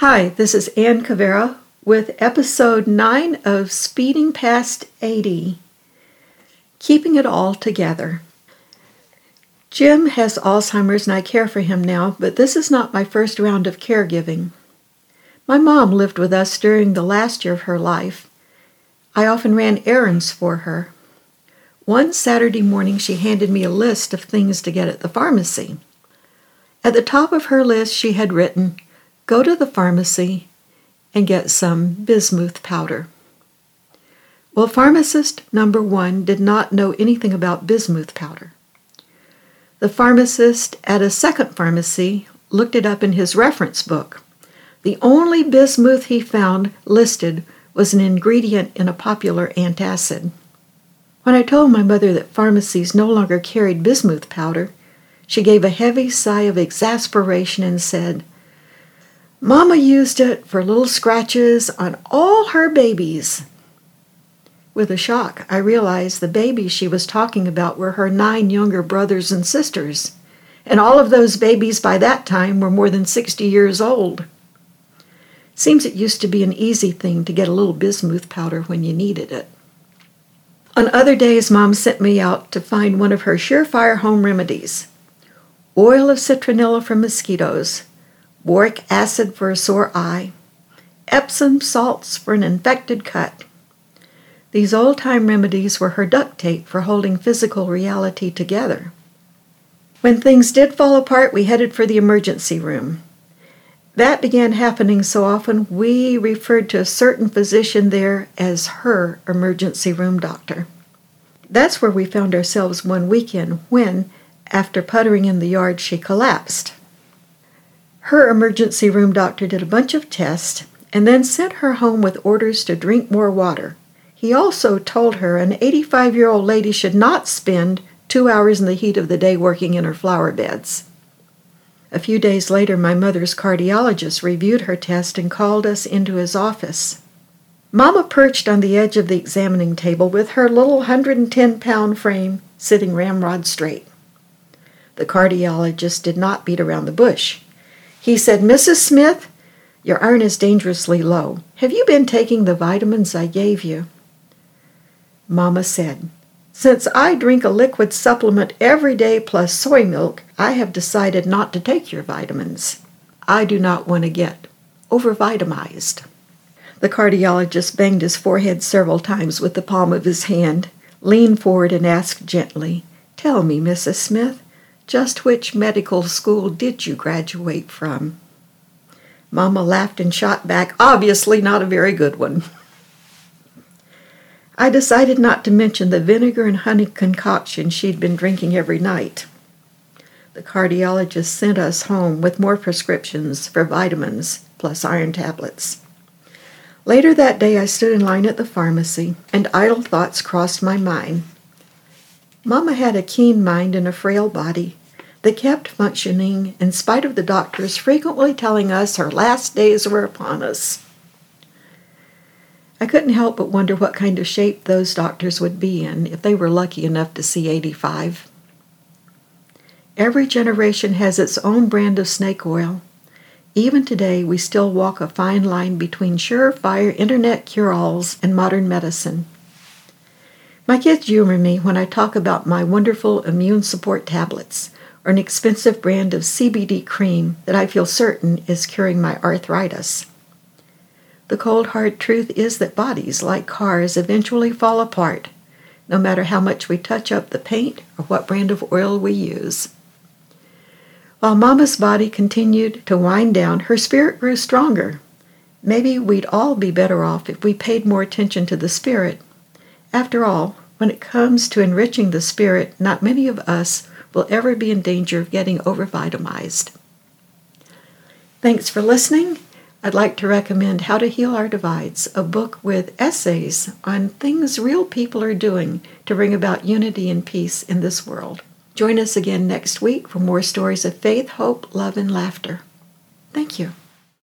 Hi, this is Ann Cavera with episode 9 of Speeding Past 80 Keeping It All Together. Jim has Alzheimer's and I care for him now, but this is not my first round of caregiving. My mom lived with us during the last year of her life. I often ran errands for her. One Saturday morning, she handed me a list of things to get at the pharmacy. At the top of her list, she had written, Go to the pharmacy and get some bismuth powder. Well, pharmacist number one did not know anything about bismuth powder. The pharmacist at a second pharmacy looked it up in his reference book. The only bismuth he found listed was an ingredient in a popular antacid. When I told my mother that pharmacies no longer carried bismuth powder, she gave a heavy sigh of exasperation and said, Mama used it for little scratches on all her babies. With a shock, I realized the babies she was talking about were her nine younger brothers and sisters, and all of those babies by that time were more than 60 years old. Seems it used to be an easy thing to get a little bismuth powder when you needed it. On other days, Mom sent me out to find one of her surefire home remedies oil of citronella for mosquitoes, boric acid for a sore eye, Epsom salts for an infected cut. These old time remedies were her duct tape for holding physical reality together. When things did fall apart, we headed for the emergency room. That began happening so often, we referred to a certain physician there as her emergency room doctor. That's where we found ourselves one weekend when, after puttering in the yard, she collapsed. Her emergency room doctor did a bunch of tests and then sent her home with orders to drink more water. He also told her an 85 year old lady should not spend two hours in the heat of the day working in her flower beds. A few days later, my mother's cardiologist reviewed her test and called us into his office. Mama perched on the edge of the examining table with her little 110 pound frame sitting ramrod straight. The cardiologist did not beat around the bush. He said, Mrs. Smith, your iron is dangerously low. Have you been taking the vitamins I gave you? Mama said, Since I drink a liquid supplement every day plus soy milk, I have decided not to take your vitamins. I do not want to get overvitamized. The cardiologist banged his forehead several times with the palm of his hand, leaned forward, and asked gently, Tell me, Mrs. Smith, just which medical school did you graduate from? Mamma laughed and shot back, obviously not a very good one. I decided not to mention the vinegar and honey concoction she'd been drinking every night. The cardiologist sent us home with more prescriptions for vitamins plus iron tablets. Later that day, I stood in line at the pharmacy, and idle thoughts crossed my mind. Mamma had a keen mind and a frail body, that kept functioning in spite of the doctors frequently telling us her last days were upon us. I couldn't help but wonder what kind of shape those doctors would be in if they were lucky enough to see 85. Every generation has its own brand of snake oil. Even today, we still walk a fine line between surefire internet cure alls and modern medicine. My kids humor me when I talk about my wonderful immune support tablets or an expensive brand of CBD cream that I feel certain is curing my arthritis. The cold hard truth is that bodies, like cars, eventually fall apart, no matter how much we touch up the paint or what brand of oil we use. While Mama's body continued to wind down, her spirit grew stronger. Maybe we'd all be better off if we paid more attention to the spirit. After all, when it comes to enriching the spirit, not many of us will ever be in danger of getting overvitamized. Thanks for listening. I'd like to recommend How to Heal Our Divides, a book with essays on things real people are doing to bring about unity and peace in this world. Join us again next week for more stories of faith, hope, love, and laughter. Thank you.